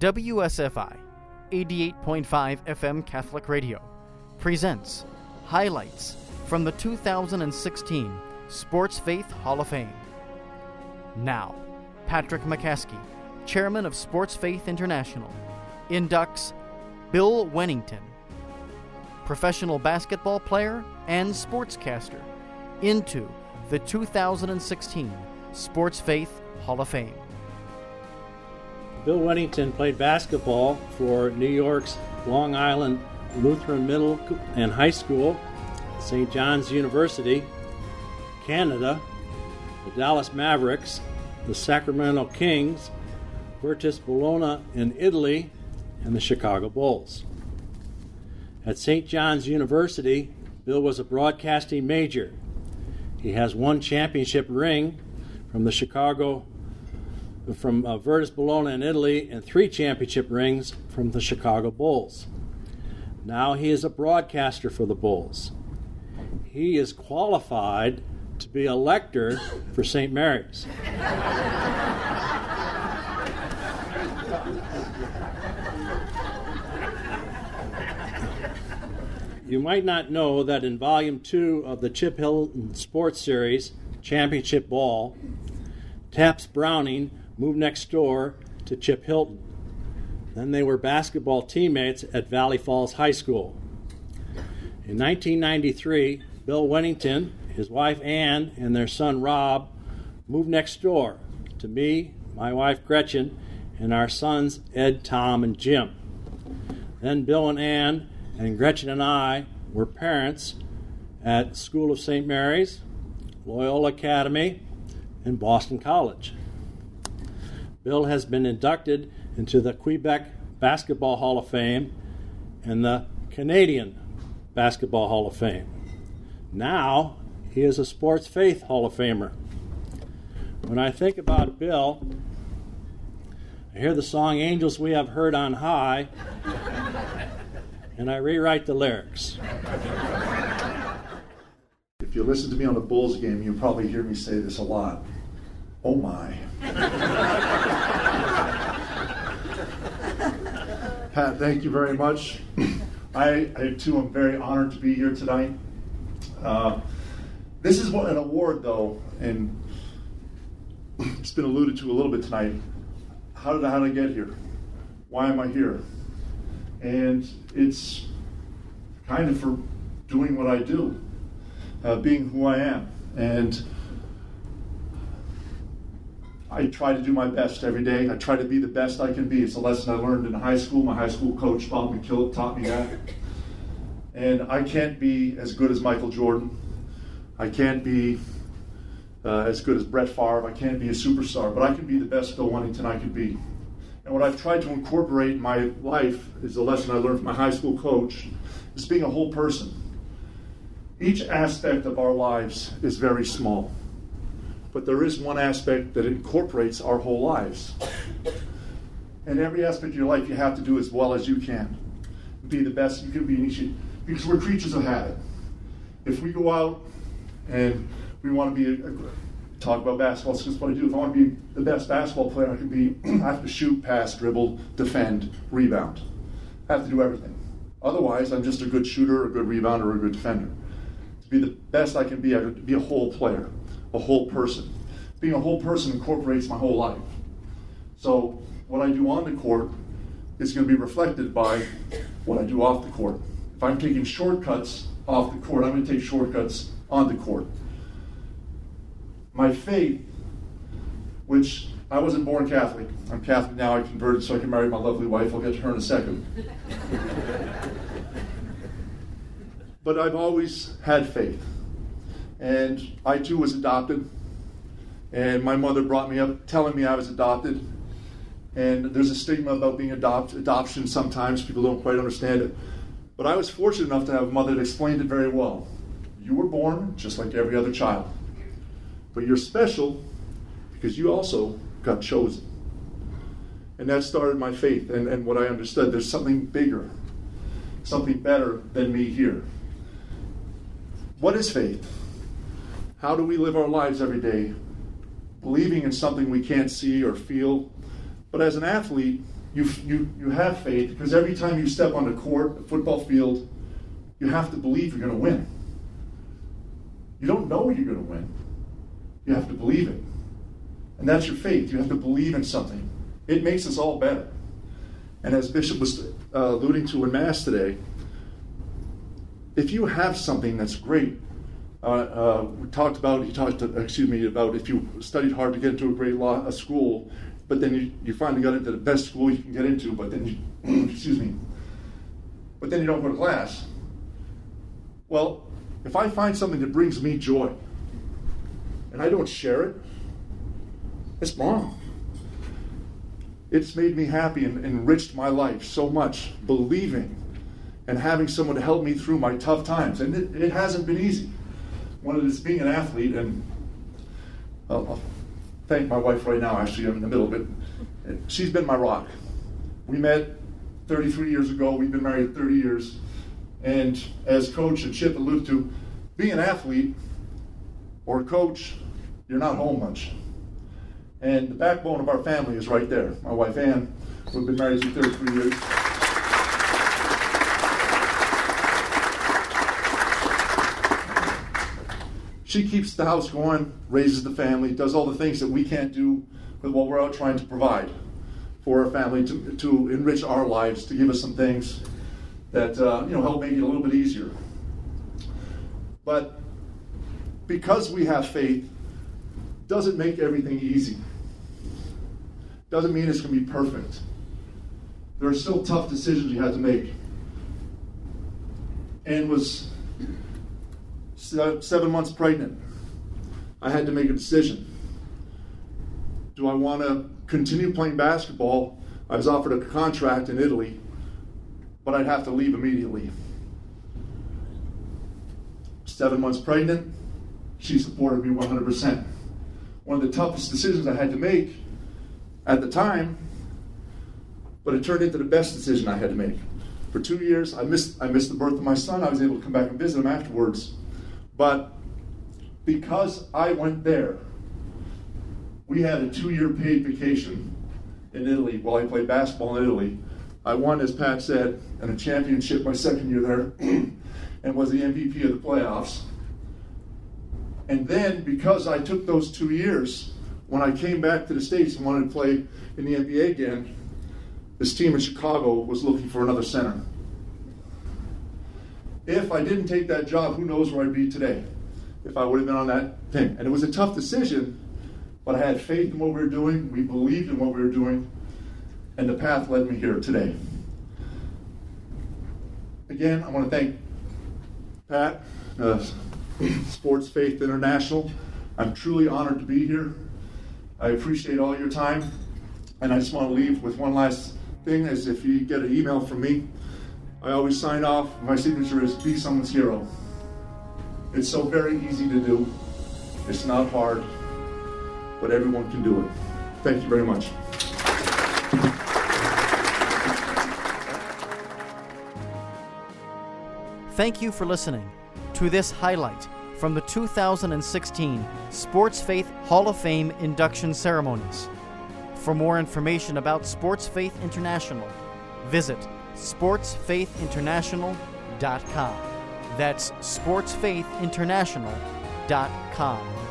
WSFI 88.5 FM Catholic Radio presents highlights from the 2016 Sports Faith Hall of Fame. Now, Patrick McCaskey, Chairman of Sports Faith International, inducts Bill Wennington, professional basketball player and sportscaster, into the 2016 Sports Faith Hall of Fame. Bill Wennington played basketball for New York's Long Island Lutheran Middle and High School, St. John's University, Canada, the Dallas Mavericks, the Sacramento Kings, Virtus Bologna in Italy, and the Chicago Bulls. At St. John's University, Bill was a broadcasting major. He has one championship ring from the Chicago from uh, Virtus Bologna in Italy and three championship rings from the Chicago Bulls. Now he is a broadcaster for the Bulls. He is qualified to be a lector for St. Mary's. You might not know that in Volume 2 of the Chip Hilton Sports Series, Championship Ball, Taps Browning moved next door to Chip Hilton. Then they were basketball teammates at Valley Falls High School. In 1993, Bill Wennington, his wife Ann, and their son Rob moved next door to me, my wife Gretchen, and our sons Ed, Tom, and Jim. Then Bill and Ann and Gretchen and I were parents at School of St. Mary's, Loyola Academy, and Boston College. Bill has been inducted into the Quebec Basketball Hall of Fame and the Canadian Basketball Hall of Fame. Now he is a Sports Faith Hall of Famer. When I think about Bill, I hear the song Angels We Have Heard on High, and I rewrite the lyrics. If you listen to me on a Bulls game, you'll probably hear me say this a lot. Oh my. Pat, thank you very much. I, I, too am very honored to be here tonight. Uh, this is what, an award, though, and it's been alluded to a little bit tonight. How did I, how did I get here? Why am I here? And it's kind of for doing what I do, uh, being who I am. And I try to do my best every day. I try to be the best I can be. It's a lesson I learned in high school. My high school coach, Bob McKillop, taught me that. And I can't be as good as Michael Jordan. I can't be uh, as good as Brett Favre. I can't be a superstar, but I can be the best Bill Wennington I could be. And what I've tried to incorporate in my life is a lesson I learned from my high school coach, is being a whole person. Each aspect of our lives is very small but there is one aspect that incorporates our whole lives. And every aspect of your life you have to do as well as you can. Be the best you can be because we're creatures of habit. If we go out and we want to be a, talk about basketball, it's just what I do. If I want to be the best basketball player I can be, I have to shoot, pass, dribble, defend, rebound. I have to do everything. Otherwise, I'm just a good shooter, a good rebounder, or a good defender. To be the best I can be, I have to be a whole player a whole person. Being a whole person incorporates my whole life. So what I do on the court is going to be reflected by what I do off the court. If I'm taking shortcuts off the court, I'm going to take shortcuts on the court. My faith, which I wasn't born Catholic. I'm Catholic now. I converted so I can marry my lovely wife. I'll get to her in a second. but I've always had faith. And I too was adopted. And my mother brought me up telling me I was adopted. And there's a stigma about being adopt, adoption sometimes. People don't quite understand it. But I was fortunate enough to have a mother that explained it very well. You were born just like every other child. But you're special because you also got chosen. And that started my faith and, and what I understood. There's something bigger, something better than me here. What is faith? How do we live our lives every day? Believing in something we can't see or feel. But as an athlete, you, you, you have faith because every time you step on the court, the football field, you have to believe you're going to win. You don't know you're going to win. You have to believe it. And that's your faith. You have to believe in something. It makes us all better. And as Bishop was uh, alluding to in Mass today, if you have something that's great, uh, uh, we talked about, he talked, to, excuse me, about if you studied hard to get into a great law, a school, but then you, you finally got into the best school you can get into, but then you, excuse me, but then you don't go to class. Well, if I find something that brings me joy and I don't share it, it's wrong. It's made me happy and enriched my life so much, believing and having someone to help me through my tough times. And it, it hasn't been easy. One this being an athlete, and I'll, I'll thank my wife right now, actually, I'm in the middle of it. She's been my rock. We met 33 years ago, we've been married 30 years. And as Coach and Chip alluded to, being an athlete or a coach, you're not home much. And the backbone of our family is right there. My wife Ann, we've been married for 33 years. She keeps the house going, raises the family, does all the things that we can't do with what we're out trying to provide for our family to, to enrich our lives, to give us some things that uh, you know help make it a little bit easier. But because we have faith, doesn't make everything easy. Doesn't mean it's going to be perfect. There are still tough decisions you have to make. Ann was seven months pregnant. I had to make a decision. Do I want to continue playing basketball? I was offered a contract in Italy, but I'd have to leave immediately. Seven months pregnant, she supported me 100%. One of the toughest decisions I had to make at the time, but it turned into the best decision I had to make. For two years, I missed, I missed the birth of my son. I was able to come back and visit him afterwards. But because I went there, we had a two year paid vacation in Italy while I played basketball in Italy. I won, as Pat said, in a championship my second year there and was the MVP of the playoffs. And then, because I took those two years, when I came back to the States and wanted to play in the NBA again, this team in Chicago was looking for another center. If I didn't take that job, who knows where I'd be today if I would have been on that thing. And it was a tough decision, but I had faith in what we were doing. We believed in what we were doing, and the path led me here today. Again, I want to thank Pat, uh, Sports Faith International. I'm truly honored to be here. I appreciate all your time. And I just want to leave with one last thing is if you get an email from me, I always sign off. My signature is be someone's hero. It's so very easy to do. It's not hard, but everyone can do it. Thank you very much. Thank you for listening to this highlight from the 2016 Sports Faith Hall of Fame induction ceremonies. For more information about Sports Faith International, visit sportsfaithinternational.com. That's sportsfaithinternational.com.